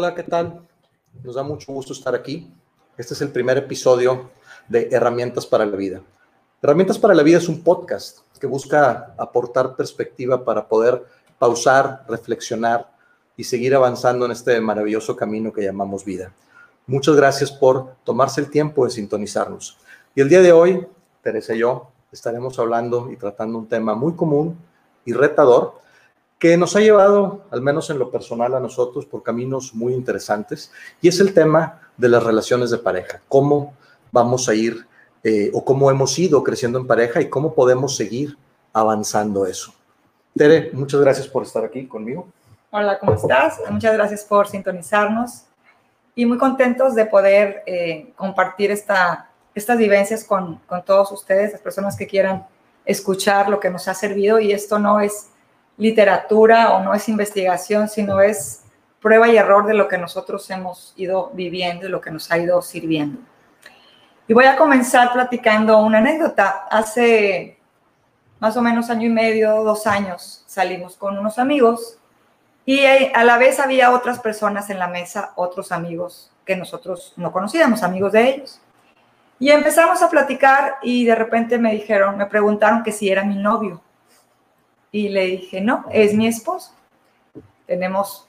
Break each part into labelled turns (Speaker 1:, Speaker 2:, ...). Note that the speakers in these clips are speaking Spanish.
Speaker 1: Hola, ¿qué tal? Nos da mucho gusto estar aquí. Este es el primer episodio de Herramientas para la Vida. Herramientas para la Vida es un podcast que busca aportar perspectiva para poder pausar, reflexionar y seguir avanzando en este maravilloso camino que llamamos vida. Muchas gracias por tomarse el tiempo de sintonizarnos. Y el día de hoy, Teresa y yo estaremos hablando y tratando un tema muy común y retador que nos ha llevado, al menos en lo personal, a nosotros por caminos muy interesantes, y es el tema de las relaciones de pareja, cómo vamos a ir eh, o cómo hemos ido creciendo en pareja y cómo podemos seguir avanzando eso. Tere, muchas gracias por estar aquí conmigo.
Speaker 2: Hola, ¿cómo estás? Muchas gracias por sintonizarnos y muy contentos de poder eh, compartir esta, estas vivencias con, con todos ustedes, las personas que quieran escuchar lo que nos ha servido y esto no es literatura o no es investigación, sino es prueba y error de lo que nosotros hemos ido viviendo y lo que nos ha ido sirviendo. Y voy a comenzar platicando una anécdota. Hace más o menos año y medio, dos años, salimos con unos amigos y a la vez había otras personas en la mesa, otros amigos que nosotros no conocíamos, amigos de ellos. Y empezamos a platicar y de repente me dijeron, me preguntaron que si era mi novio. Y le dije, no, es mi esposo. Tenemos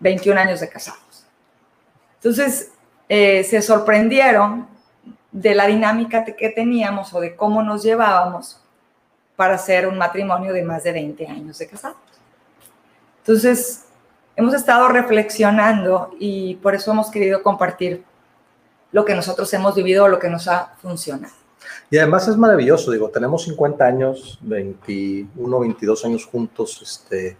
Speaker 2: 21 años de casados. Entonces, eh, se sorprendieron de la dinámica que teníamos o de cómo nos llevábamos para hacer un matrimonio de más de 20 años de casados. Entonces, hemos estado reflexionando y por eso hemos querido compartir lo que nosotros hemos vivido, lo que nos ha funcionado.
Speaker 1: Y además es maravilloso, digo, tenemos 50 años, 21, 22 años juntos, este,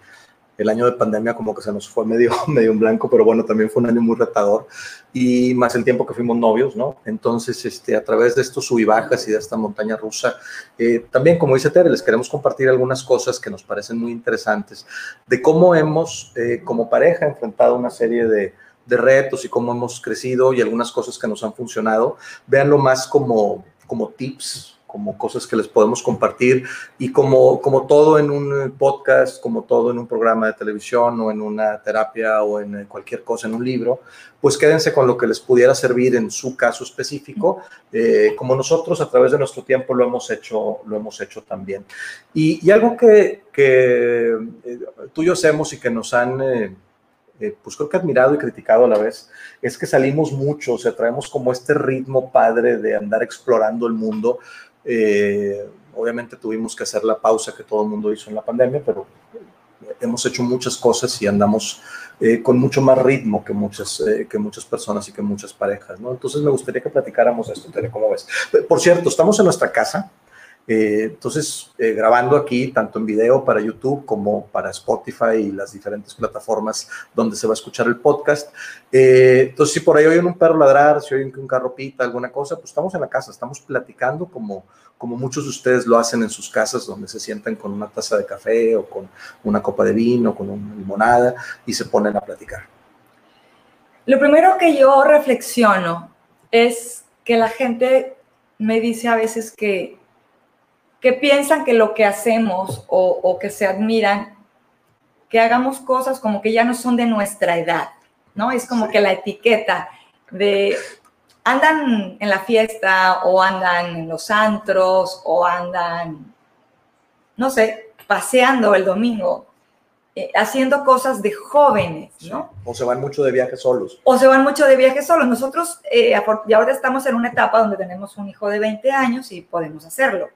Speaker 1: el año de pandemia como que se nos fue medio, medio en blanco, pero bueno, también fue un año muy retador y más el tiempo que fuimos novios, ¿no? Entonces, este, a través de estos sub y bajas y de esta montaña rusa, eh, también, como dice Tere, les queremos compartir algunas cosas que nos parecen muy interesantes de cómo hemos, eh, como pareja, enfrentado una serie de, de retos y cómo hemos crecido y algunas cosas que nos han funcionado. Véanlo más como como tips, como cosas que les podemos compartir y como, como todo en un podcast, como todo en un programa de televisión o en una terapia o en cualquier cosa, en un libro, pues quédense con lo que les pudiera servir en su caso específico, eh, como nosotros a través de nuestro tiempo lo hemos hecho, lo hemos hecho también. Y, algo que, que eh, tú y yo hacemos y que nos han... Eh, eh, pues creo que admirado y criticado a la vez, es que salimos mucho, o sea, traemos como este ritmo padre de andar explorando el mundo. Eh, obviamente tuvimos que hacer la pausa que todo el mundo hizo en la pandemia, pero hemos hecho muchas cosas y andamos eh, con mucho más ritmo que muchas, que muchas personas y que muchas parejas, ¿no? Entonces me gustaría que platicáramos esto, Tere, ¿cómo ves? Por cierto, estamos en nuestra casa, eh, entonces, eh, grabando aquí tanto en video para YouTube como para Spotify y las diferentes plataformas donde se va a escuchar el podcast. Eh, entonces, si por ahí oyen un perro ladrar, si oyen que un carro pita, alguna cosa, pues estamos en la casa, estamos platicando como, como muchos de ustedes lo hacen en sus casas, donde se sientan con una taza de café o con una copa de vino, con una limonada y se ponen a platicar.
Speaker 2: Lo primero que yo reflexiono es que la gente me dice a veces que que piensan que lo que hacemos o, que se admiran, que hagamos cosas como que ya no son de nuestra edad, ¿no? Es como que la etiqueta de andan en la fiesta o andan en los antros o andan, no sé, paseando el domingo, eh, haciendo cosas de jóvenes, ¿no?
Speaker 1: O se van mucho de viajes solos.
Speaker 2: O se van mucho de viajes solos. Nosotros eh, ya ahora estamos en una etapa donde tenemos un hijo de 20 años y podemos hacerlo.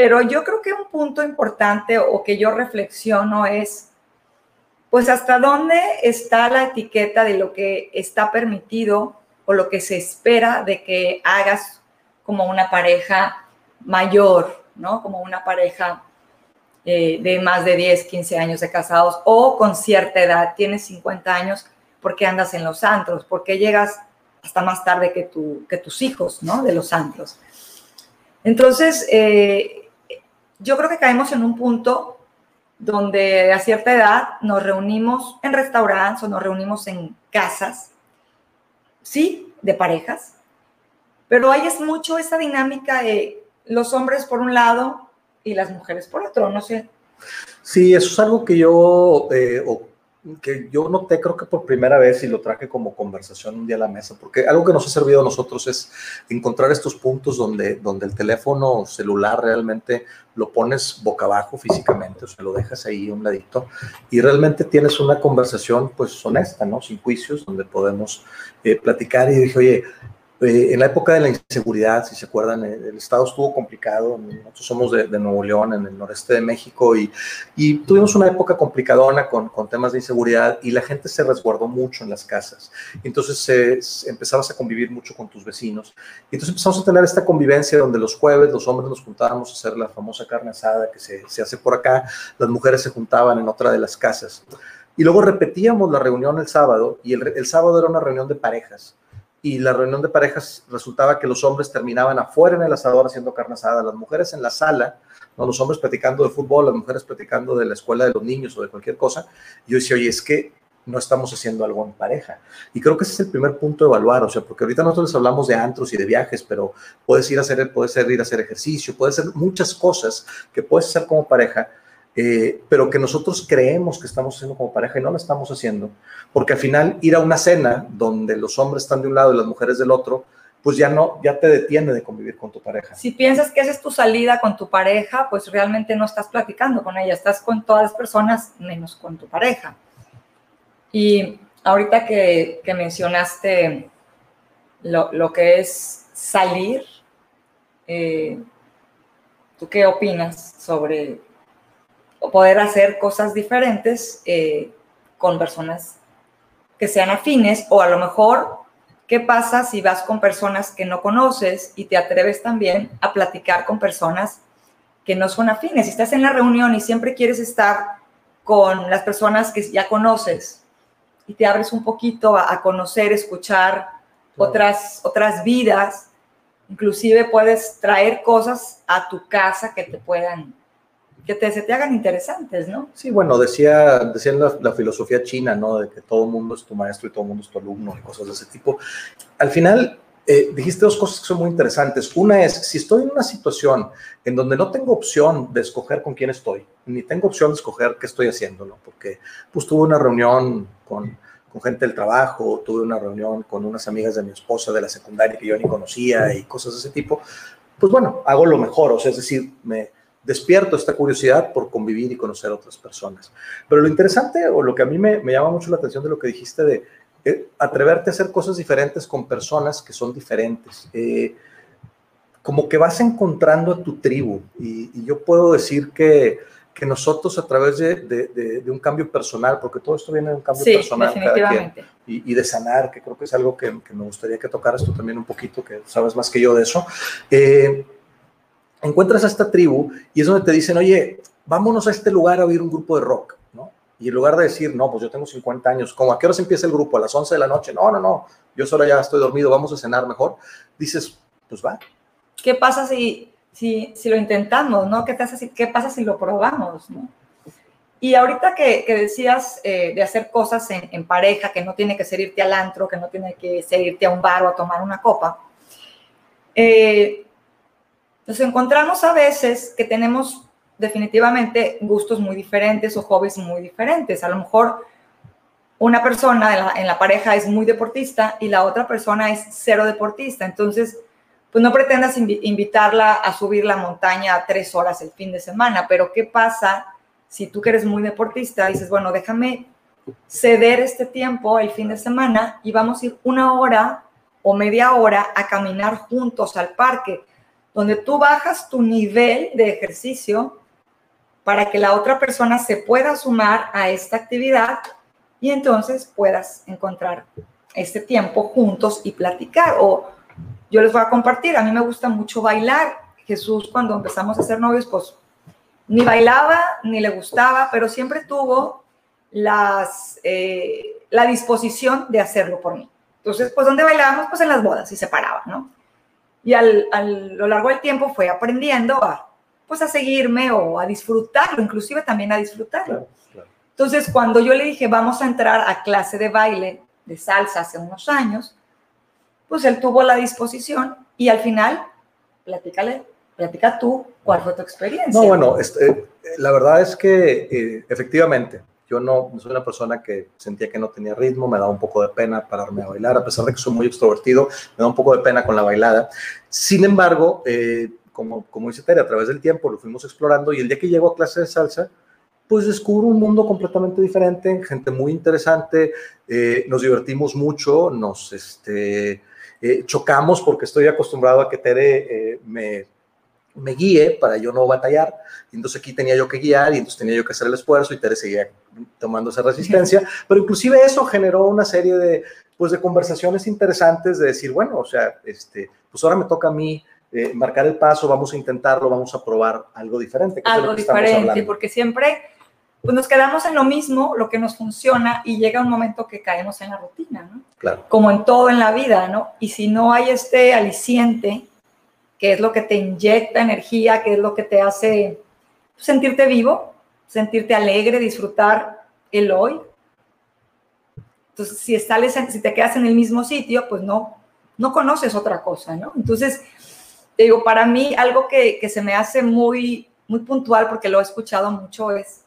Speaker 2: Pero yo creo que un punto importante o que yo reflexiono es, pues hasta dónde está la etiqueta de lo que está permitido o lo que se espera de que hagas como una pareja mayor, ¿no? Como una pareja eh, de más de 10, 15 años de casados o con cierta edad, tienes 50 años, ¿por qué andas en los antros? ¿Por qué llegas hasta más tarde que, tu, que tus hijos, ¿no? De los antros. Entonces, eh, yo creo que caemos en un punto donde a cierta edad nos reunimos en restaurantes o nos reunimos en casas, sí, de parejas, pero ahí es mucho esa dinámica de los hombres por un lado y las mujeres por otro, no sé.
Speaker 1: Sí, eso es algo que yo, eh, que yo noté, creo que por primera vez, y lo traje como conversación un día a la mesa, porque algo que nos ha servido a nosotros es encontrar estos puntos donde, donde el teléfono celular realmente lo pones boca abajo físicamente, o sea, lo dejas ahí un ladito, y realmente tienes una conversación, pues, honesta, ¿no? Sin juicios, donde podemos eh, platicar. Y dije, oye, eh, en la época de la inseguridad, si se acuerdan, eh, el estado estuvo complicado. Nosotros somos de, Nuevo León, en el noreste de México, y, tuvimos una época complicadona con, temas de inseguridad y la gente se resguardó mucho en las casas. Entonces eh, empezabas a convivir mucho con tus vecinos. Y entonces empezamos a tener esta convivencia donde los jueves los hombres nos juntábamos a hacer la famosa carne asada que se, hace por acá, las mujeres se juntaban en otra de las casas. Y luego repetíamos la reunión el sábado, y el, el sábado era una reunión de parejas y la reunión de parejas resultaba que los hombres terminaban afuera en el asador haciendo carne asada, las mujeres en la sala, los hombres platicando de fútbol, las mujeres platicando de la escuela de los niños o de cualquier cosa. Y yo decía, oye, es que no estamos haciendo algo en pareja. Y creo que ese es el primer punto de evaluar, o sea, porque ahorita nosotros les hablamos de antros y de viajes, pero puedes ir a hacer, puedes ir a hacer ejercicio, puedes hacer muchas cosas que puedes hacer como pareja, eh, pero que nosotros creemos que estamos haciendo como pareja y no lo estamos haciendo, porque al final ir a una cena donde los hombres están de un lado y las mujeres del otro, pues ya no, ya te detiene de convivir con tu pareja.
Speaker 2: Si piensas que esa es tu salida con tu pareja, pues realmente no estás platicando con ella, estás con todas las personas menos con tu pareja. Y ahorita que, mencionaste lo, que es salir, eh, ¿tú qué opinas sobre poder hacer cosas diferentes eh, con personas que sean afines o a lo mejor qué pasa si vas con personas que no conoces y te atreves también a platicar con personas que no son afines. Si estás en la reunión y siempre quieres estar con las personas que ya conoces y te abres un poquito a, conocer, escuchar otras, otras vidas, inclusive puedes traer cosas a tu casa que te puedan que te, se te hagan interesantes, ¿no?
Speaker 1: Sí, bueno, decía, decía la, la, filosofía china, ¿no? De que todo el mundo es tu maestro y todo el mundo es tu alumno y cosas de ese tipo. Al final, eh, dijiste dos cosas que son muy interesantes. Una es, si estoy en una situación en donde no tengo opción de escoger con quién estoy, ni tengo opción de escoger qué estoy haciendo, ¿no? Porque pues tuve una reunión con, con gente del trabajo, tuve una reunión con unas amigas de mi esposa de la secundaria que yo ni conocía y cosas de ese tipo, pues bueno, hago lo mejor, o sea, es decir, me, despierto esta curiosidad por convivir y conocer a otras personas. Pero lo interesante o lo que a mí me, llama mucho la atención de lo que dijiste de eh, atreverte a hacer cosas diferentes con personas que son diferentes. Eh, como que vas encontrando a tu tribu y, yo puedo decir que, que, nosotros a través de, de, un cambio personal, porque todo esto viene de un cambio personal y, y, de sanar, que creo que es algo que, que, me gustaría que tocaras tú también un poquito, que sabes más que yo de eso. Eh, encuentras a esta tribu y es donde te dicen, oye, vámonos a este lugar a oír un grupo de rock, ¿no? Y en lugar de decir, no, pues yo tengo 50 años, ¿cómo a qué se empieza el grupo? A las 11 de la noche. No, no, no, yo solo ya estoy dormido, vamos a cenar mejor. Dices, pues va.
Speaker 2: ¿Qué pasa si, si, si lo intentamos, no? ¿Qué pasa si, qué pasa si lo probamos, no? Y ahorita que, que decías eh, de hacer cosas en, en, pareja, que no tiene que ser irte al antro, que no tiene que ser irte a un bar o a tomar una copa, eh, nos encontramos a veces que tenemos definitivamente gustos muy diferentes o hobbies muy diferentes. A lo mejor una persona en la, pareja es muy deportista y la otra persona es cero deportista. Entonces, pues no pretendas invitarla a subir la montaña a tres horas el fin de semana, pero ¿qué pasa si tú que eres muy deportista dices, bueno, déjame ceder este tiempo el fin de semana y vamos a ir una hora o media hora a caminar juntos al parque? Donde tú bajas tu nivel de ejercicio para que la otra persona se pueda sumar a esta actividad y entonces puedas encontrar este tiempo juntos y platicar. O yo les voy a compartir, a mí me gusta mucho bailar. Jesús cuando empezamos a ser novios, pues ni bailaba ni le gustaba, pero siempre tuvo las, eh, la disposición de hacerlo por mí. Entonces, pues, ¿dónde bailábamos? Pues en las bodas y se paraba, ¿no? Y al, a lo largo del tiempo fue aprendiendo a, pues a seguirme o a disfrutarlo, inclusive también a disfrutarlo. Entonces, cuando yo le dije, vamos a entrar a clase de baile, de salsa hace unos años, pues él tuvo la disposición y al final, platícale, platica tú, ¿cuál fue tu experiencia?
Speaker 1: No, bueno, este, la verdad es que eh, efectivamente, Yo no soy una persona que sentía que no tenía ritmo, me daba un poco de pena pararme a bailar, a pesar de que soy muy extrovertido, me da un poco de pena con la bailada. Sin embargo, eh, como, como dice Tere, a través del tiempo lo fuimos explorando y el día que llego a clase de salsa, pues descubro un mundo completamente diferente, gente muy interesante, eh, nos divertimos mucho, nos este, eh, chocamos porque estoy acostumbrado a que Tere me me guíe para yo no batallar. Entonces aquí tenía yo que guiar y entonces tenía yo que hacer el esfuerzo y Tere seguía tomando esa resistencia. Pero inclusive eso generó una serie de, pues, de conversaciones interesantes de decir, bueno, o sea, este, pues ahora me toca a mí eh, marcar el paso, vamos a intentarlo, vamos a probar algo diferente.
Speaker 2: Algo diferente, porque siempre pues nos quedamos en lo mismo, lo que nos funciona y llega un momento que caemos en la rutina, ¿no?
Speaker 1: Claro.
Speaker 2: Como en todo en la vida, ¿no? Y si no hay este aliciente, qué es lo que te inyecta energía, qué es lo que te hace sentirte vivo, sentirte alegre, disfrutar el hoy. Entonces, si, sales, si te quedas en el mismo sitio, pues no, no conoces otra cosa, ¿no? Entonces, te digo, para mí algo que, que se me hace muy, muy puntual, porque lo he escuchado mucho, es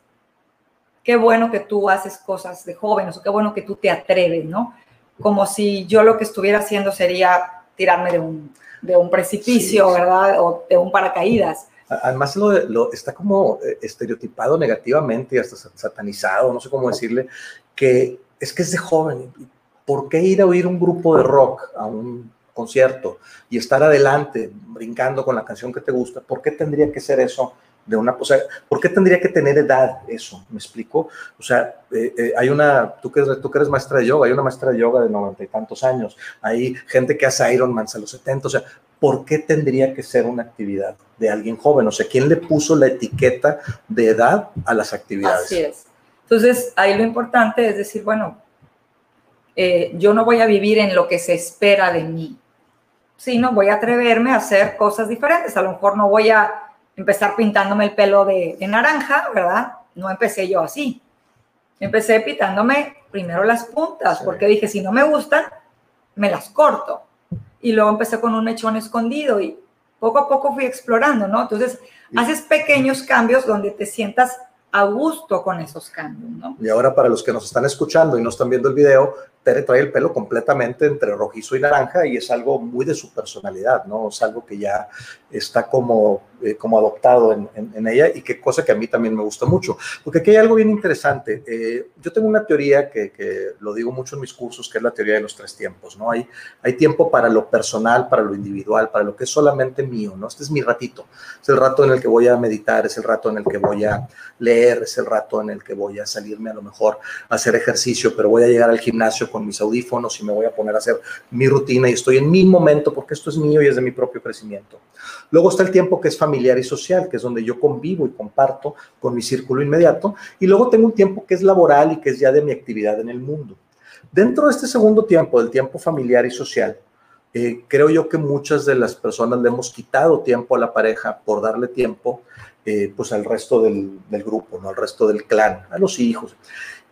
Speaker 2: qué bueno que tú haces cosas de jóvenes o qué bueno que tú te atreves, ¿no? Como si yo lo que estuviera haciendo sería tirarme de un, de un precipicio, ¿verdad? O de un paracaídas.
Speaker 1: Además, lo, está como eh, estereotipado negativamente y hasta satanizado, no sé cómo decirle, que es que es de joven. ¿Por qué ir a oír un grupo de rock a un concierto y estar adelante brincando con la canción que te gusta? ¿Por qué tendría que ser eso de una, o sea, ¿por qué tendría que tener edad eso? ¿Me explico? O sea, eh, eh, hay una, tú que, tú que eres maestra de yoga, hay una maestra de yoga de noventa y tantos años, hay gente que hace Ironman a los 70, o sea, ¿por qué tendría que ser una actividad de alguien joven? O sea, ¿quién le puso la etiqueta de edad a las actividades?
Speaker 2: Así es. Entonces, ahí lo importante es decir, bueno, eh, yo no voy a vivir en lo que se espera de mí, sino voy a atreverme a hacer cosas diferentes. A lo mejor no voy a empezar pintándome el pelo de, naranja, ¿verdad? No empecé yo así. Empecé pintándome primero las puntas, porque dije, si no me gustan, me las corto. Y luego empecé con un mechón escondido y poco a poco fui explorando, ¿no? Entonces, haces pequeños cambios donde te sientas a gusto con esos cambios, ¿no?
Speaker 1: Y ahora para los que nos están escuchando y no están viendo el video, Tere trae el pelo completamente entre rojizo y naranja y es algo muy de su personalidad, ¿no? Es algo que ya está como, eh, como adoptado en, en, ella y que cosa que a mí también me gusta mucho. Porque aquí hay algo bien interesante. Eh, yo tengo una teoría que, que, lo digo mucho en mis cursos, que es la teoría de los tres tiempos, ¿no? Hay, hay tiempo para lo personal, para lo individual, para lo que es solamente mío, ¿no? Este es mi ratito. Es el rato en el que voy a meditar, es el rato en el que voy a leer, es el rato en el que voy a salirme a lo mejor a hacer ejercicio, pero voy a llegar al gimnasio con mis audífonos y me voy a poner a hacer mi rutina y estoy en mi momento porque esto es mío y es de mi propio crecimiento. Luego está el tiempo que es familiar y social, que es donde yo convivo y comparto con mi círculo inmediato. Y luego tengo un tiempo que es laboral y que es ya de mi actividad en el mundo. Dentro de este segundo tiempo, del tiempo familiar y social, eh, creo yo que muchas de las personas le hemos quitado tiempo a la pareja por darle tiempo eh, pues al resto del, del, grupo, ¿no? al resto del clan, a los hijos.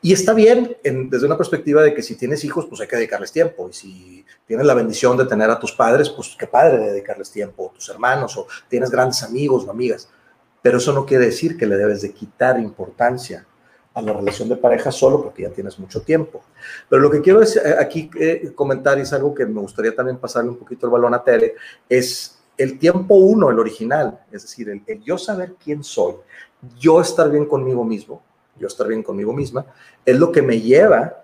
Speaker 1: Y está bien desde una perspectiva de que si tienes hijos, pues hay que dedicarles tiempo. Y si tienes la bendición de tener a tus padres, pues qué padre de dedicarles tiempo, tus hermanos, o tienes grandes amigos o amigas. Pero eso no quiere decir que le debes de quitar importancia a la relación de pareja solo porque ya tienes mucho tiempo. Pero lo que quiero es, eh, aquí eh, comentar, y es algo que me gustaría también pasarle un poquito el balón a Tere, es el tiempo uno, el original, es decir, el yo saber quién soy, yo estar bien conmigo mismo, yo estar bien conmigo misma, es lo que me lleva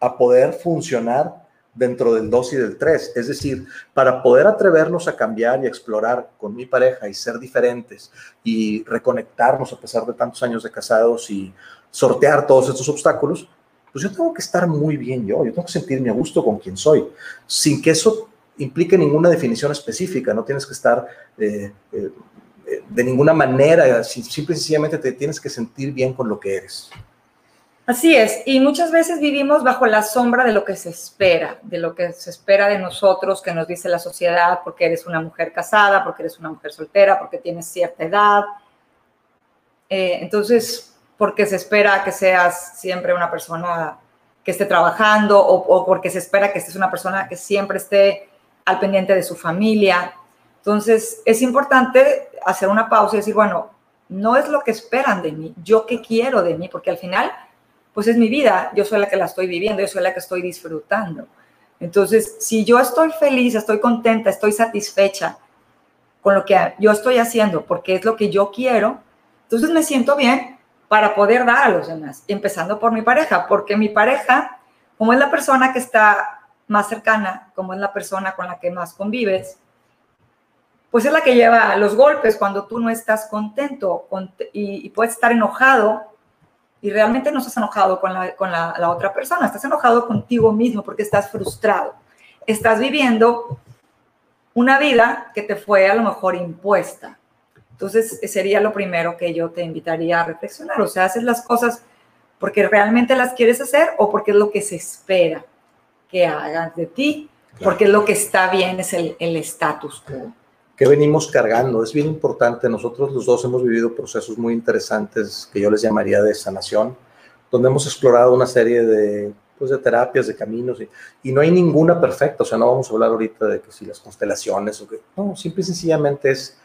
Speaker 1: a poder funcionar dentro del 2 y del 3. Es decir, para poder atrevernos a cambiar y explorar con mi pareja y ser diferentes y reconectarnos a pesar de tantos años de casados y sortear todos estos obstáculos, pues yo tengo que estar muy bien yo, yo tengo que sentirme a gusto con quien soy, sin que eso implique ninguna definición específica, no tienes que estar eh, eh, de ninguna manera, simple y sencillamente te tienes que sentir bien con lo que eres.
Speaker 2: Así es, y muchas veces vivimos bajo la sombra de lo que se espera, de lo que se espera de nosotros, que nos dice la sociedad, porque eres una mujer casada, porque eres una mujer soltera, porque tienes cierta edad. Eh, entonces, porque se espera que seas siempre una persona que esté trabajando o, o porque se espera que estés una persona que siempre esté al pendiente de su familia. Entonces, es importante hacer una pausa y decir, bueno, no es lo que esperan de mí, yo qué quiero de mí, porque al final pues es mi vida, yo soy la que la estoy viviendo, yo soy la que estoy disfrutando. Entonces, si yo estoy feliz, estoy contenta, estoy satisfecha con lo que yo estoy haciendo, porque es lo que yo quiero, entonces me siento bien para poder dar a los demás, empezando por mi pareja, porque mi pareja, como es la persona que está más cercana, como es la persona con la que más convives, pues es la que lleva los golpes cuando tú no estás contento y, puedes estar enojado y realmente no estás enojado con, la, con la, otra persona, estás enojado contigo mismo porque estás frustrado. Estás viviendo una vida que te fue a lo mejor impuesta. Entonces, sería lo primero que yo te invitaría a reflexionar. O sea, haces las cosas porque realmente las quieres hacer o porque es lo que se espera que hagas de ti, porque es lo que está bien, es el estatus quo
Speaker 1: que venimos cargando. Es bien importante, nosotros los dos hemos vivido procesos muy interesantes que yo les llamaría de sanación, donde hemos explorado una serie de, pues, de terapias, de caminos, y, no hay ninguna perfecta, o sea, no vamos a hablar ahorita de que si las constelaciones o que, no, simple y sencillamente es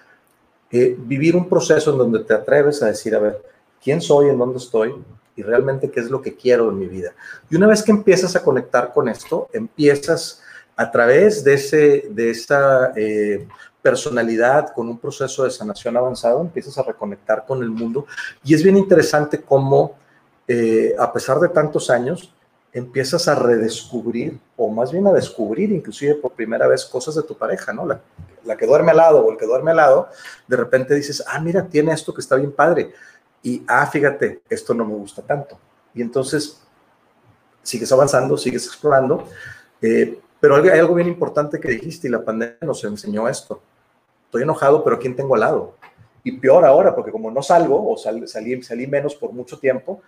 Speaker 1: eh, vivir un proceso en donde te atreves a decir, a ver, ¿quién soy, en dónde estoy? Y realmente qué es lo que quiero en mi vida. Y una vez que empiezas a conectar con esto, empiezas a través de, ese, de esa eh, personalidad, con un proceso de sanación avanzado, empiezas a reconectar con el mundo. Y es bien interesante cómo, eh, a pesar de tantos años, empiezas a redescubrir, o más bien a descubrir, inclusive por primera vez, cosas de tu pareja, ¿no? La, la que duerme al lado o el que duerme al lado, de repente dices, ah, mira, tiene esto que está bien padre. Y, ah, fíjate, esto no me gusta tanto. Y entonces sigues avanzando, sigues explorando. Eh, pero hay algo bien importante que dijiste y la pandemia nos enseñó esto estoy enojado, pero ¿quién tengo al lado? Y peor ahora, porque como no salgo o salí, menos por mucho tiempo,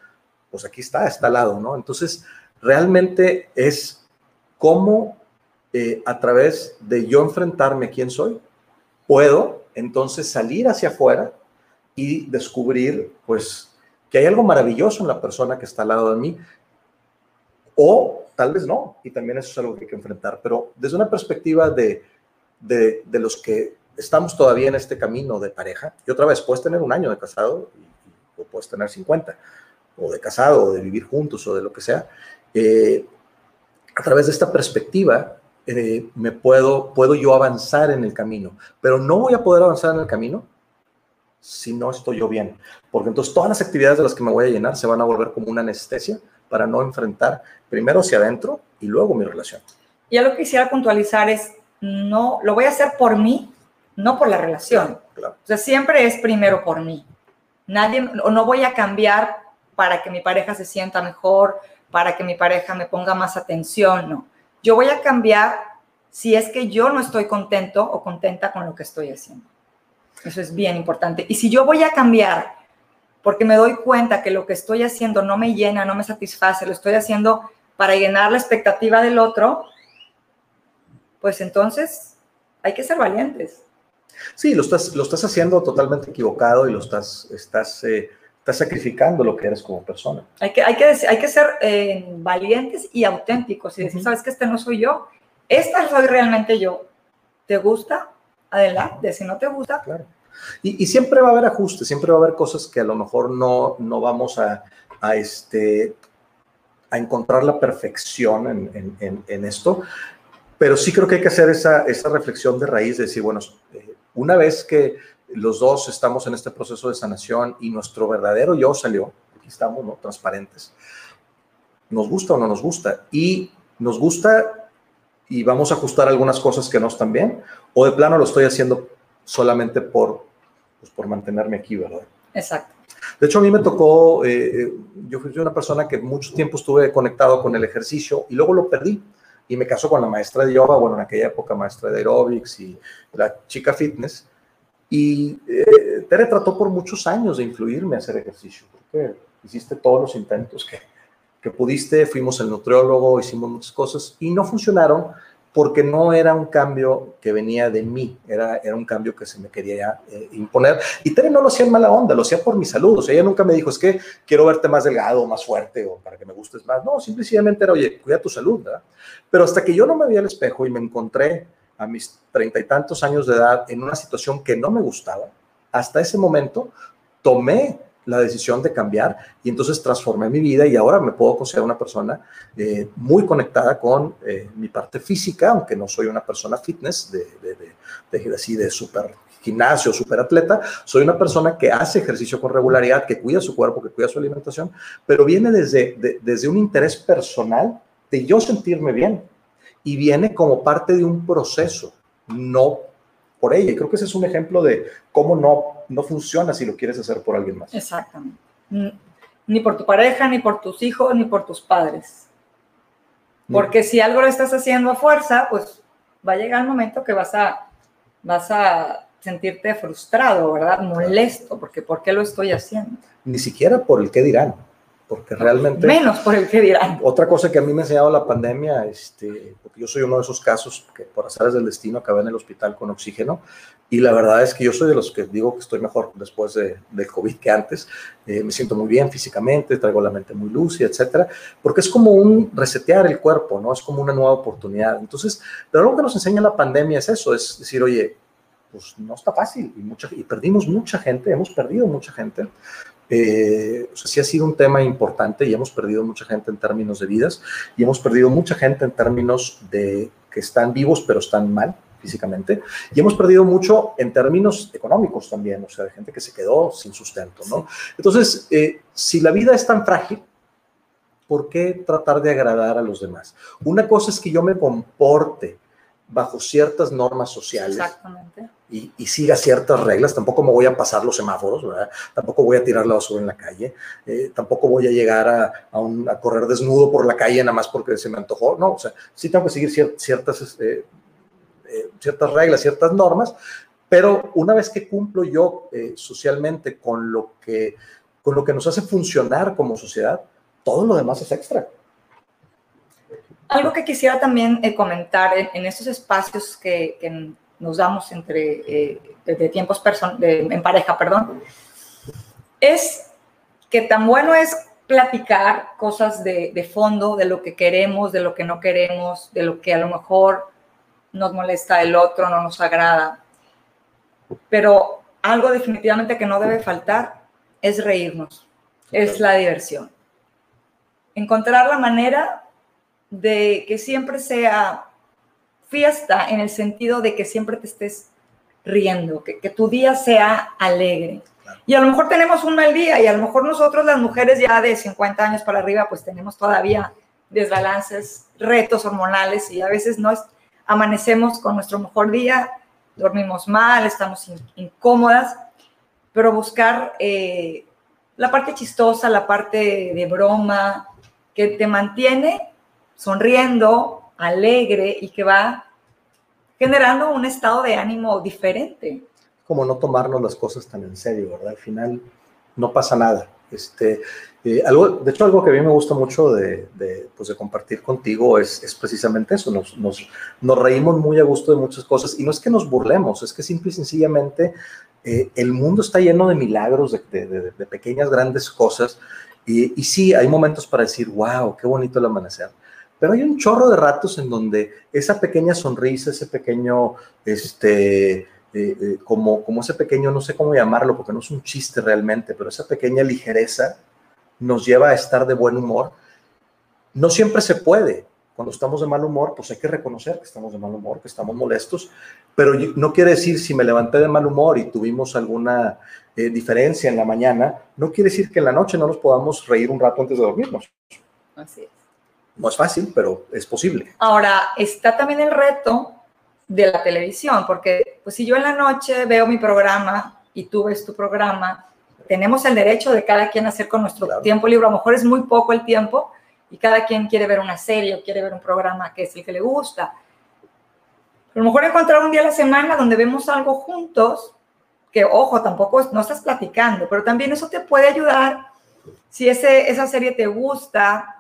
Speaker 1: pues aquí está, está al lado, ¿no? Entonces, realmente es cómo eh, a través de yo enfrentarme a quién soy, puedo entonces salir hacia afuera y descubrir, pues, que hay algo maravilloso en la persona que está al lado de mí, o tal vez no, y también eso es algo que hay que enfrentar, pero desde una perspectiva de, de, de los que estamos todavía en este camino de pareja. Y otra vez, puedes tener un año de casado o puedes tener 50, o de casado, o de vivir juntos, o de lo que sea. Eh, a través de esta perspectiva, eh, me puedo, puedo yo avanzar en el camino, pero no voy a poder avanzar en el camino si no estoy yo bien, porque entonces todas las actividades de las que me voy a llenar se van a volver como una anestesia para no enfrentar primero hacia adentro y luego mi relación.
Speaker 2: Ya lo que quisiera puntualizar es, no, lo voy a hacer por mí, no por la relación. O sea, siempre es primero por mí. Nadie, o no voy a cambiar para que mi pareja se sienta mejor, para que mi pareja me ponga más atención, no. Yo voy a cambiar si es que yo no estoy contento o contenta con lo que estoy haciendo. Eso es bien importante. Y si yo voy a cambiar porque me doy cuenta que lo que estoy haciendo no me llena, no me satisface, lo estoy haciendo para llenar la expectativa del otro, pues entonces hay que ser valientes.
Speaker 1: Sí, lo estás, lo estás haciendo totalmente equivocado y lo estás, estás, eh, estás sacrificando lo que eres como persona.
Speaker 2: Hay que, hay que, hay que ser eh, valientes y auténticos y decir, sabes que este no soy yo, esta soy realmente yo. ¿Te gusta? Adelante, si no te gusta.
Speaker 1: Claro. Y, y, siempre va a haber ajustes, siempre va a haber cosas que a lo mejor no, no vamos a, a, este, a encontrar la perfección en, en, en, esto, pero sí creo que hay que hacer esa, esa reflexión de raíz, de decir, bueno, eh, una vez que los dos estamos en este proceso de sanación y nuestro verdadero yo salió, aquí estamos, ¿no? Transparentes, nos gusta o no nos gusta. Y nos gusta y vamos a ajustar algunas cosas que no están bien, o de plano lo estoy haciendo solamente por, pues, por mantenerme aquí, ¿verdad?
Speaker 2: Exacto.
Speaker 1: De hecho, a mí me tocó, eh, eh, yo fui una persona que mucho tiempo estuve conectado con el ejercicio y luego lo perdí y me casó con la maestra de yoga, bueno, en aquella época maestra de aerobics y la chica fitness. Y eh, Tere trató por muchos años de influirme a hacer ejercicio, porque hiciste todos los intentos que, que pudiste, fuimos al nutriólogo, hicimos muchas cosas y no funcionaron porque no era un cambio que venía de mí, era, era un cambio que se me quería eh, imponer. Y Tere no lo hacía en mala onda, lo hacía por mi salud. O sea, ella nunca me dijo, es que quiero verte más delgado, más fuerte o para que me gustes más. No, simplemente era, oye, cuida tu salud, ¿verdad? Pero hasta que yo no me vi al espejo y me encontré a mis treinta y tantos años de edad en una situación que no me gustaba, hasta ese momento tomé la decisión de cambiar y entonces transformé mi vida y ahora me puedo considerar una persona eh, muy conectada con eh, mi parte física, aunque no soy una persona fitness de, de, de, de así de súper gimnasio, súper atleta, soy una persona que hace ejercicio con regularidad, que cuida su cuerpo, que cuida su alimentación, pero viene desde, desde un interés personal de yo sentirme bien y viene como parte de un proceso, no por ella. Y creo que ese es un ejemplo de cómo no, no funciona si lo quieres hacer por alguien más.
Speaker 2: Exactamente. Ni por tu pareja, ni por tus hijos, ni por tus padres. Porque si algo lo estás haciendo a fuerza, pues va a llegar el momento que vas a, vas a sentirte frustrado, ¿verdad? Molesto, porque ¿por qué lo estoy haciendo?
Speaker 1: Ni siquiera por el qué dirán porque realmente...
Speaker 2: Menos por el que dirán.
Speaker 1: Otra cosa que a mí me ha enseñado la pandemia, este, porque yo soy uno de esos casos que por azares del destino acabé en el hospital con oxígeno, y la verdad es que yo soy de los que digo que estoy mejor después de, del COVID que antes, eh, me siento muy bien físicamente, traigo la mente muy lúcida, etcétera, porque es como un resetear el cuerpo, ¿no? Es como una nueva oportunidad. Entonces, lo que nos enseña la pandemia es eso, es decir, oye, pues no está fácil y, mucha, y perdimos mucha gente, hemos perdido mucha gente, eh, o sea, sí ha sido un tema importante y hemos perdido mucha gente en términos de vidas y hemos perdido mucha gente en términos de que están vivos pero están mal físicamente y hemos perdido mucho en términos económicos también, o sea, de gente que se quedó sin sustento, ¿no? Entonces, eh, si la vida es tan frágil, ¿por qué tratar de agradar a los demás? Una cosa es que yo me comporte bajo ciertas normas sociales Y, y, siga ciertas reglas. Tampoco me voy a pasar los semáforos, ¿verdad? Tampoco voy a tirar la basura en la calle. Eh, tampoco voy a llegar a, a, un, a, correr desnudo por la calle nada más porque se me antojó. No, o sea, sí tengo que seguir ciertas, eh, eh, ciertas reglas, ciertas normas, pero una vez que cumplo yo socialmente con lo, que, con lo que nos hace funcionar como sociedad, todo lo demás es extra.
Speaker 2: Algo que quisiera también eh, comentar en, en, estos espacios que, que, nos damos entre eh, de tiempos de, en pareja, perdón, es que tan bueno es platicar cosas de, de, fondo, de lo que queremos, de lo que no queremos, de lo que a lo mejor nos molesta el otro, no nos agrada. Pero algo definitivamente que no debe faltar es reírnos, es la diversión. Encontrar la manera de que siempre sea fiesta en el sentido de que siempre te estés riendo, que, que tu día sea alegre. Claro. Y a lo mejor tenemos un mal día y a lo mejor nosotros las mujeres ya de 50 años para arriba pues tenemos todavía desbalances, retos hormonales y a veces no es, amanecemos con nuestro mejor día, dormimos mal, estamos in, incómodas, pero buscar eh, la parte chistosa, la parte de broma que te mantiene sonriendo, alegre y que va generando un estado de ánimo diferente.
Speaker 1: Como no tomarnos las cosas tan en serio, ¿verdad? Al final no pasa nada. Este, eh, algo, de hecho, algo que a mí me gusta mucho de, de, pues de compartir contigo es, es precisamente eso. Nos, nos, nos, reímos muy a gusto de muchas cosas y no es que nos burlemos, es que simple y sencillamente eh, el mundo está lleno de milagros, de, de, de pequeñas, grandes cosas. Y, y, sí, hay momentos para decir, wow, qué bonito el amanecer. Pero hay un chorro de ratos en donde esa pequeña sonrisa, ese pequeño, este, eh, eh, como, como ese pequeño, no sé cómo llamarlo, porque no es un chiste realmente, pero esa pequeña ligereza nos lleva a estar de buen humor. No siempre se puede. Cuando estamos de mal humor, pues hay que reconocer que estamos de mal humor, que estamos molestos, pero no quiere decir si me levanté de mal humor y tuvimos alguna eh, diferencia en la mañana, no quiere decir que en la noche no nos podamos reír un rato antes de dormirnos.
Speaker 2: Así es.
Speaker 1: No es fácil, pero es posible.
Speaker 2: Ahora, está también el reto de la televisión, porque pues si yo en la noche veo mi programa y tú ves tu programa, tenemos el derecho de cada quien hacer con nuestro claro. tiempo libre. A lo mejor es muy poco el tiempo y cada quien quiere ver una serie o quiere ver un programa que es el que le gusta. Pero a lo mejor encontrar un día a la semana donde vemos algo juntos, que ojo, tampoco no estás platicando, pero también eso te puede ayudar si ese, esa serie te gusta,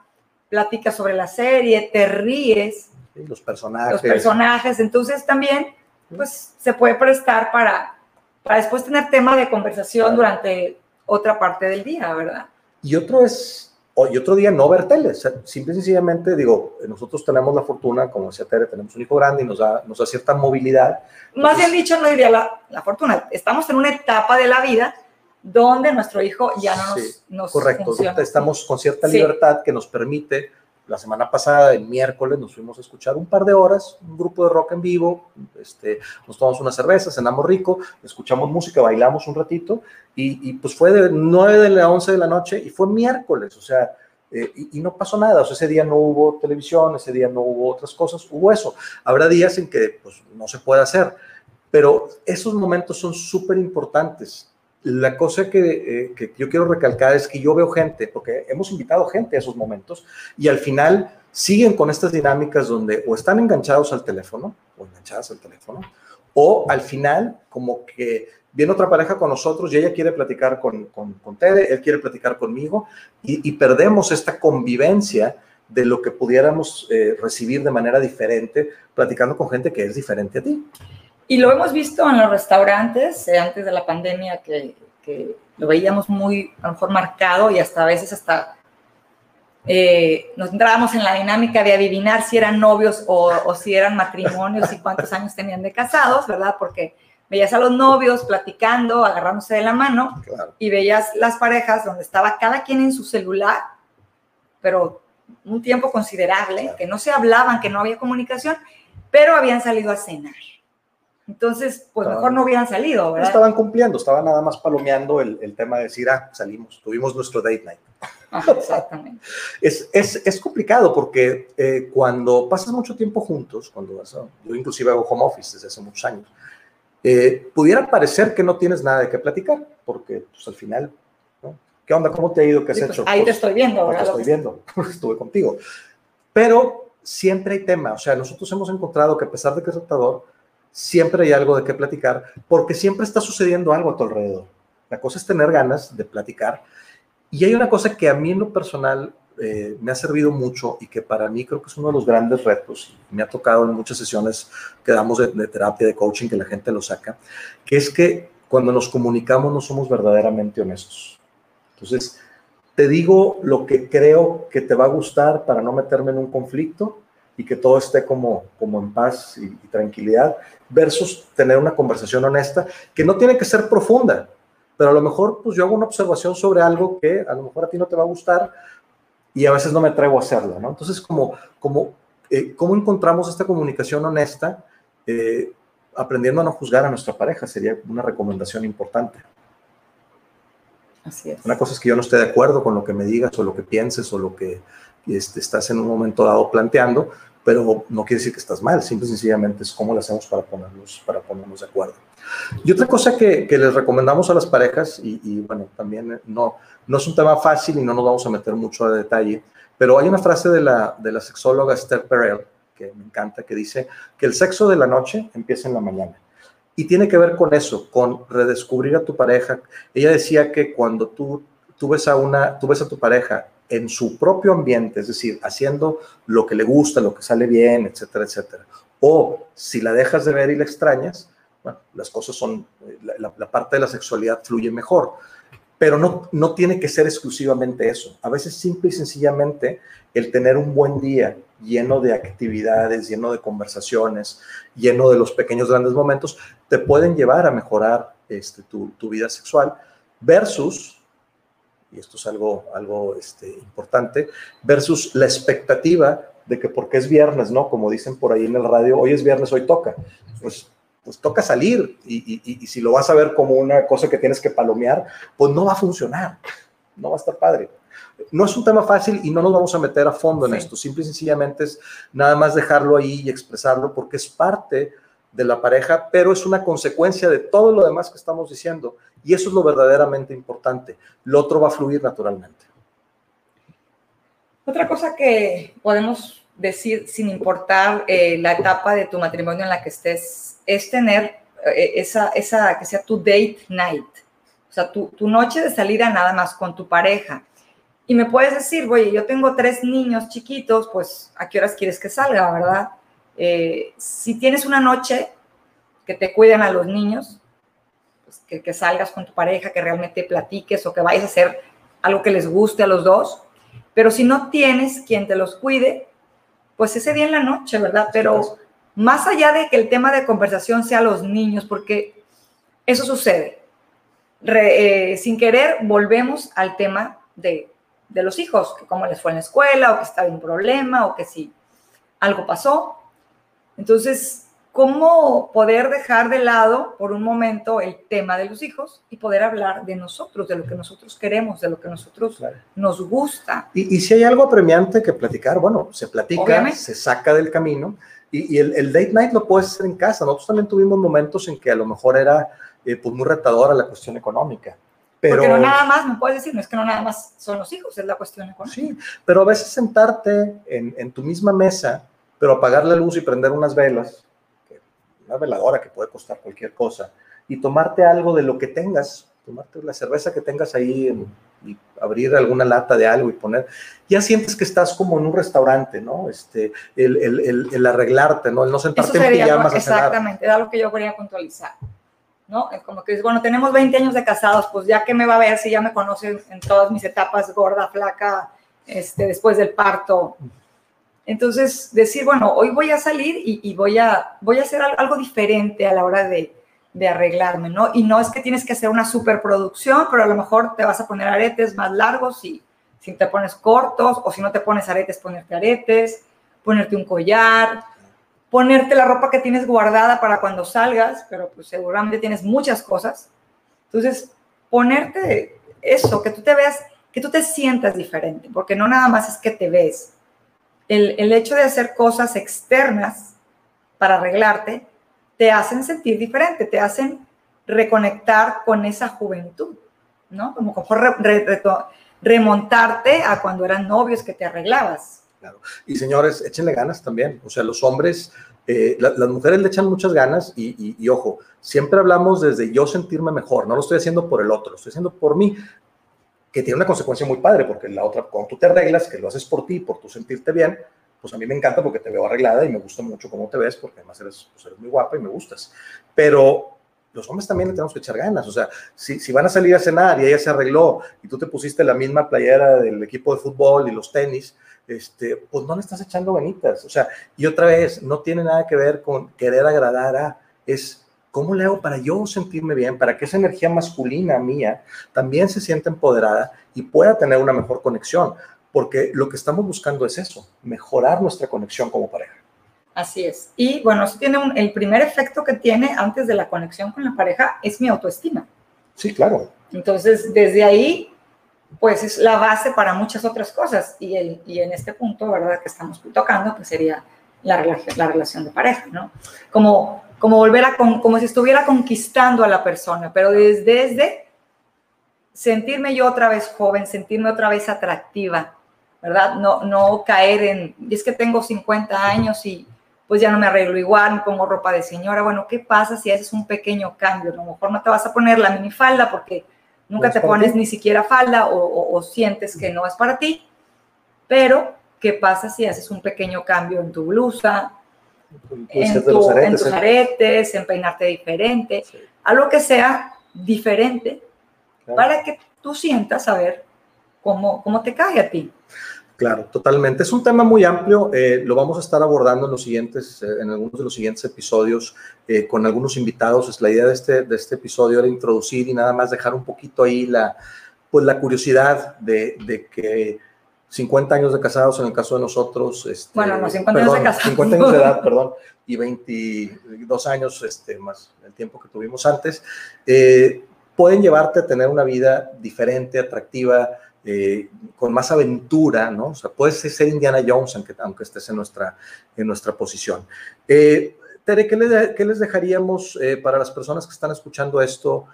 Speaker 2: platicas sobre la serie, te ríes.
Speaker 1: Sí, los personajes.
Speaker 2: Los personajes, entonces también pues se puede prestar para, para después tener tema de conversación claro. durante otra parte del día, ¿verdad?
Speaker 1: Y otro es, y otro día no ver tele, simple y sencillamente digo, nosotros tenemos la fortuna, como decía Tere, tenemos un hijo grande y nos da, nos da cierta movilidad.
Speaker 2: Más bien dicho, no diría la, la fortuna, estamos en una etapa de la vida donde nuestro hijo ya no nos, sí, nos
Speaker 1: correcto.
Speaker 2: funciona.
Speaker 1: Estamos con cierta libertad que nos permite la semana pasada, el miércoles, nos fuimos a escuchar un par de horas, un grupo de rock en vivo, este, nos tomamos una cerveza, cenamos rico, escuchamos música, bailamos un ratito, y, y pues fue de 9 de la 11 de la noche y fue miércoles, o sea, eh, y, y, no pasó nada, o sea, ese día no hubo televisión, ese día no hubo otras cosas, hubo eso. Habrá días en que pues, no se puede hacer, pero esos momentos son súper importantes la cosa que, eh, que, yo quiero recalcar es que yo veo gente, porque hemos invitado gente a esos momentos, y al final siguen con estas dinámicas donde o están enganchados al teléfono, o enganchadas al teléfono, o al final como que viene otra pareja con nosotros y ella quiere platicar con, con, con Tere, él quiere platicar conmigo, y, y, perdemos esta convivencia de lo que pudiéramos eh, recibir de manera diferente, platicando con gente que es diferente a ti.
Speaker 2: Y lo hemos visto en los restaurantes, eh, antes de la pandemia, que, que, lo veíamos muy, a lo mejor, marcado y hasta a veces hasta eh, nos entrábamos en la dinámica de adivinar si eran novios o, o, si eran matrimonios y cuántos años tenían de casados, ¿verdad? Porque veías a los novios platicando, agarrándose de la mano claro. y veías las parejas donde estaba cada quien en su celular, pero un tiempo considerable, claro. que no se hablaban, que no había comunicación, pero habían salido a cenar. Entonces, pues estaban, mejor no hubieran salido, ¿verdad?
Speaker 1: Estaban cumpliendo, estaban nada más palomeando el, el tema de decir, ah, salimos, tuvimos nuestro date night.
Speaker 2: Ajá, exactamente.
Speaker 1: es, es, es, complicado porque eh, cuando pasas mucho tiempo juntos, cuando yo inclusive hago home office desde hace muchos años, eh, pudiera parecer que no tienes nada de qué platicar, porque pues al final, ¿no? ¿qué onda? ¿Cómo te ha ido? ¿Qué has
Speaker 2: sí,
Speaker 1: hecho?
Speaker 2: Pues, ahí
Speaker 1: pues,
Speaker 2: te estoy viendo,
Speaker 1: ¿verdad? Te estoy viendo, estuve contigo. Pero siempre hay tema, o sea, nosotros hemos encontrado que a pesar de que es retador, siempre hay algo de qué platicar, porque siempre está sucediendo algo a tu alrededor. La cosa es tener ganas de platicar. Y hay una cosa que a mí en lo personal eh, me ha servido mucho y que para mí creo que es uno de los grandes retos, me ha tocado en muchas sesiones que damos de, de terapia, de coaching, que la gente lo saca, que es que cuando nos comunicamos no somos verdaderamente honestos. Entonces, te digo lo que creo que te va a gustar para no meterme en un conflicto y que todo esté como, como en paz y, y, tranquilidad, versus tener una conversación honesta que no tiene que ser profunda, pero a lo mejor pues yo hago una observación sobre algo que a lo mejor a ti no te va a gustar y a veces no me atrevo a hacerlo, ¿no? Entonces, como, como, eh, ¿cómo encontramos esta comunicación honesta? Eh, aprendiendo a no juzgar a nuestra pareja sería una recomendación importante.
Speaker 2: Así es.
Speaker 1: Una cosa es que yo no esté de acuerdo con lo que me digas o lo que pienses o lo que este, estás en un momento dado planteando, pero no quiere decir que estás mal, simple y sencillamente es cómo lo hacemos para ponernos, para ponernos de acuerdo. Y otra cosa que, que les recomendamos a las parejas, y, y, bueno, también no, no es un tema fácil y no nos vamos a meter mucho a detalle, pero hay una frase de la, de la sexóloga Esther Perel, que me encanta, que dice que el sexo de la noche empieza en la mañana. Y tiene que ver con eso, con redescubrir a tu pareja. Ella decía que cuando tú, tú, ves, a una, tú ves a tu pareja en su propio ambiente, es decir, haciendo lo que le gusta, lo que sale bien, etcétera, etcétera. O si la dejas de ver y la extrañas, las cosas son, la, la parte de la sexualidad fluye mejor. Pero no, no tiene que ser exclusivamente eso. A veces simple y sencillamente el tener un buen día lleno de actividades, lleno de conversaciones, lleno de los pequeños grandes momentos, te pueden llevar a mejorar este, tu, tu vida sexual versus y esto es algo, algo este, importante, versus la expectativa de que porque es viernes, ¿no? Como dicen por ahí en el radio, hoy es viernes, hoy toca. Pues, pues toca salir y, y, y, si lo vas a ver como una cosa que tienes que palomear, pues no va a funcionar, no va a estar padre. No es un tema fácil y no nos vamos a meter a fondo en sí. esto, simple y sencillamente es nada más dejarlo ahí y expresarlo porque es parte de la pareja, pero es una consecuencia de todo lo demás que estamos diciendo. Y eso es lo verdaderamente importante. Lo otro va a fluir naturalmente.
Speaker 2: Otra cosa que podemos decir, sin importar eh, la etapa de tu matrimonio en la que estés, es tener eh, esa, esa, que sea tu date night. O sea, tu, tu noche de salida nada más con tu pareja. Y me puedes decir, oye, yo tengo tres niños chiquitos, pues, ¿a qué horas quieres que salga, verdad? Eh, si tienes una noche que te cuiden a los niños, pues que, que, salgas con tu pareja, que realmente platiques o que vayas a hacer algo que les guste a los dos. Pero si no tienes quien te los cuide, pues ese día en la noche, ¿verdad? Pero más allá de que el tema de conversación sea los niños, porque eso sucede. eh, sin querer volvemos al tema de, de los hijos, que cómo les fue en la escuela, o que está un problema, o que si algo pasó. Entonces, cómo poder dejar de lado por un momento el tema de los hijos y poder hablar de nosotros, de lo que nosotros queremos, de lo que nosotros nos gusta.
Speaker 1: Y, si hay algo apremiante que platicar, bueno, se platica, se saca del camino y, el, date night lo puedes hacer en casa. Nosotros también tuvimos momentos en que a lo mejor era eh, pues muy retadora la cuestión económica. Pero,
Speaker 2: Porque no nada más, me puedes decir, no es que no nada más son los hijos, es la cuestión económica.
Speaker 1: Sí, pero a veces sentarte en, en tu misma mesa, pero apagar la luz y prender unas velas, una veladora que puede costar cualquier cosa, y tomarte algo de lo que tengas, tomarte la cerveza que tengas ahí y abrir alguna lata de algo y poner, ya sientes que estás como en un restaurante, ¿no? Este, el, el, el, arreglarte, ¿no? El no sentarte en pijamas
Speaker 2: Exactamente, era lo que yo quería puntualizar. ¿no? Es como que, bueno, tenemos 20 años de casados, pues ya que me va a ver si ya me conoce en todas mis etapas, gorda, flaca, este, después del parto, entonces, decir, bueno, hoy voy a salir y, voy, a, voy a hacer algo diferente a la hora de, arreglarme, ¿no? Y no es que tienes que hacer una superproducción, pero a lo mejor te vas a poner aretes más largos y si te pones cortos, o si no te pones aretes, ponerte aretes, ponerte un collar, ponerte la ropa que tienes guardada para cuando salgas, pero pues seguramente tienes muchas cosas. Entonces, ponerte eso, que tú te veas, que tú te sientas diferente, porque no nada más es que te ves, el, hecho de hacer cosas externas para arreglarte te hacen sentir diferente, te hacen reconectar con esa juventud, ¿no? Como, remontarte a cuando eran novios que te arreglabas.
Speaker 1: Claro. Y señores, échenle ganas también. O sea, los hombres, eh, las mujeres le echan muchas ganas y, y, ojo, siempre hablamos desde yo sentirme mejor, no lo estoy haciendo por el otro, lo estoy haciendo por mí que tiene una consecuencia muy padre, porque la otra, cuando tú te arreglas, que lo haces por ti, por tu sentirte bien, pues a mí me encanta porque te veo arreglada y me gusta mucho cómo te ves, porque además eres, pues eres muy guapa y me gustas. Pero los hombres también le tenemos que echar ganas. O sea, si, si, van a salir a cenar y ella se arregló y tú te pusiste la misma playera del equipo de fútbol y los tenis, este, pues no le estás echando ganitas. O sea, y otra vez, no tiene nada que ver con querer agradar a, es ¿Cómo le hago para yo sentirme bien, para que esa energía masculina mía también se sienta empoderada y pueda tener una mejor conexión? Porque lo que estamos buscando es eso, mejorar nuestra conexión como pareja.
Speaker 2: Así es. Y bueno, eso tiene el primer efecto que tiene antes de la conexión con la pareja es mi autoestima.
Speaker 1: Sí, claro.
Speaker 2: Entonces, desde ahí, pues es la base para muchas otras cosas. Y, el, y en este punto, ¿verdad? Que estamos tocando, pues sería la, la relación de pareja, ¿no? Como como volver a, como si estuviera conquistando a la persona, pero desde, desde sentirme yo otra vez joven, sentirme otra vez atractiva, ¿verdad? No, no caer en, y es que tengo 50 años y pues ya no me arreglo igual, me pongo ropa de señora. Bueno, ¿qué pasa si haces un pequeño cambio? A lo mejor no te vas a poner la minifalda porque nunca te pones ni siquiera falda o, o sientes que no es para ti, pero ¿qué pasa si haces un pequeño cambio en tu blusa, en, tus ¿eh? aretes, en peinarte diferente, algo que sea diferente para que tú sientas a ver cómo, cómo te cae a ti.
Speaker 1: Claro, totalmente. Es un tema muy amplio. Eh, lo vamos a estar abordando en los siguientes, eh, en algunos de los siguientes episodios con algunos invitados. Es la idea de este, de este episodio era introducir y nada más dejar un poquito ahí la, pues la curiosidad de, de que 50 años de casados en el caso de nosotros. Este,
Speaker 2: bueno, no, 50 años de casados.
Speaker 1: 50 años de edad, perdón, y 22 años este, más el tiempo que tuvimos antes, eh, pueden llevarte a tener una vida diferente, atractiva, eh, con más aventura, ¿no? O sea, puedes ser Indiana Jones aunque, aunque estés en nuestra, en nuestra posición. Eh, Tere, ¿qué, le, ¿qué, les dejaríamos para las personas que están escuchando esto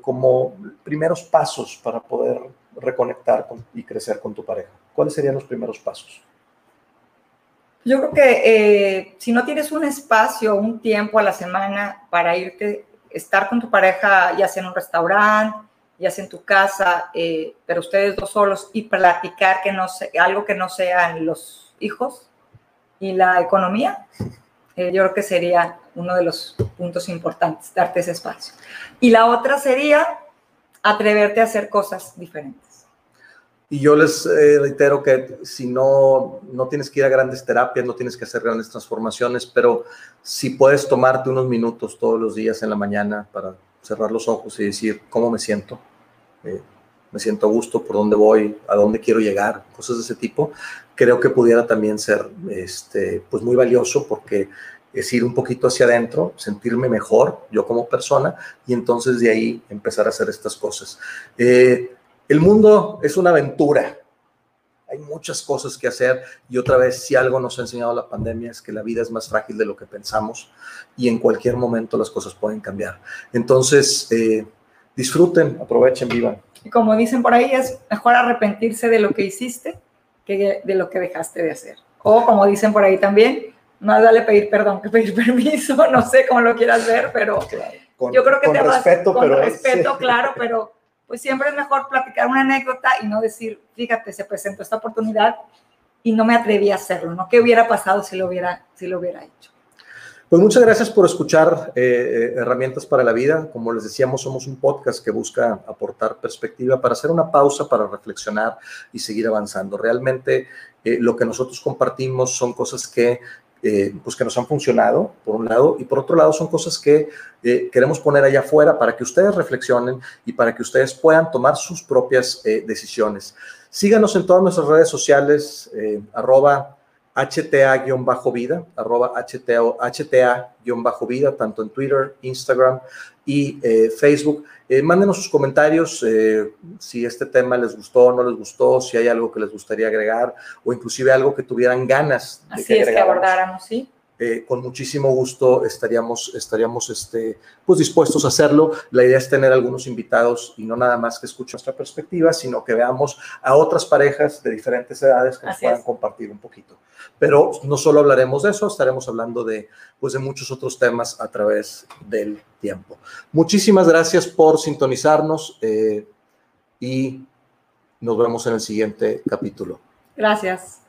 Speaker 1: como primeros pasos para poder reconectar y crecer con tu pareja? ¿Cuáles serían los primeros pasos?
Speaker 2: Yo creo que eh, si no tienes un espacio, un tiempo a la semana para irte, estar con tu pareja, ya sea en un restaurante, ya sea en tu casa, eh, pero ustedes dos solos y platicar que no sé, algo que no sean los hijos y la economía, eh, yo creo que sería uno de los puntos importantes, darte ese espacio. Y la otra sería atreverte a hacer cosas diferentes.
Speaker 1: Y yo les eh, reitero que si no, no tienes que ir a grandes terapias, no tienes que hacer grandes transformaciones, pero si puedes tomarte unos minutos todos los días en la mañana para cerrar los ojos y decir cómo me siento, eh, me siento a gusto, por dónde voy, a dónde quiero llegar, cosas de ese tipo, creo que pudiera también ser este, pues muy valioso porque es ir un poquito hacia adentro, sentirme mejor yo como persona y entonces de ahí empezar a hacer estas cosas. Eh, el mundo es una aventura, hay muchas cosas que hacer y otra vez si algo nos ha enseñado la pandemia es que la vida es más frágil de lo que pensamos y en cualquier momento las cosas pueden cambiar. Entonces, eh, disfruten, aprovechen, vivan.
Speaker 2: Y como dicen por ahí, es mejor arrepentirse de lo que hiciste que de lo que dejaste de hacer. O como dicen por ahí también, más vale pedir perdón que pedir permiso, no sé cómo lo quieras ver, pero yo creo que
Speaker 1: con
Speaker 2: te
Speaker 1: respeto,
Speaker 2: vas, con
Speaker 1: pero
Speaker 2: respeto, claro, pero pues siempre es mejor platicar una anécdota y no decir, fíjate, se presentó esta oportunidad y no me atreví a hacerlo, ¿no? ¿Qué hubiera pasado si lo hubiera, si lo hubiera hecho?
Speaker 1: Pues muchas gracias por escuchar eh, eh, Herramientas para la Vida. Como les decíamos, somos un podcast que busca aportar perspectiva para hacer una pausa, para reflexionar y seguir avanzando. Realmente eh, lo que nosotros compartimos son cosas que eh, pues que nos han funcionado, por un lado, y por otro lado son cosas que eh, queremos poner allá afuera para que ustedes reflexionen y para que ustedes puedan tomar sus propias eh, decisiones. Síganos en todas nuestras redes sociales, arroba HTA-vida, arroba HTA-vida, tanto en Twitter, Instagram y eh, Facebook. Eh, mándenos sus comentarios eh, si este tema les gustó o no les gustó, si hay algo que les gustaría agregar o inclusive algo que tuvieran ganas
Speaker 2: de Así que es que abordáramos, sí.
Speaker 1: Eh, con muchísimo gusto estaríamos, estaríamos este, pues dispuestos a hacerlo. La idea es tener algunos invitados y no nada más que escuchen nuestra perspectiva, sino que veamos a otras parejas de diferentes edades que nos puedan compartir un poquito. Pero no solo hablaremos de eso, estaremos hablando de, pues, de muchos otros temas a través del tiempo. Muchísimas gracias por sintonizarnos eh, y nos vemos en el siguiente capítulo.
Speaker 2: Gracias.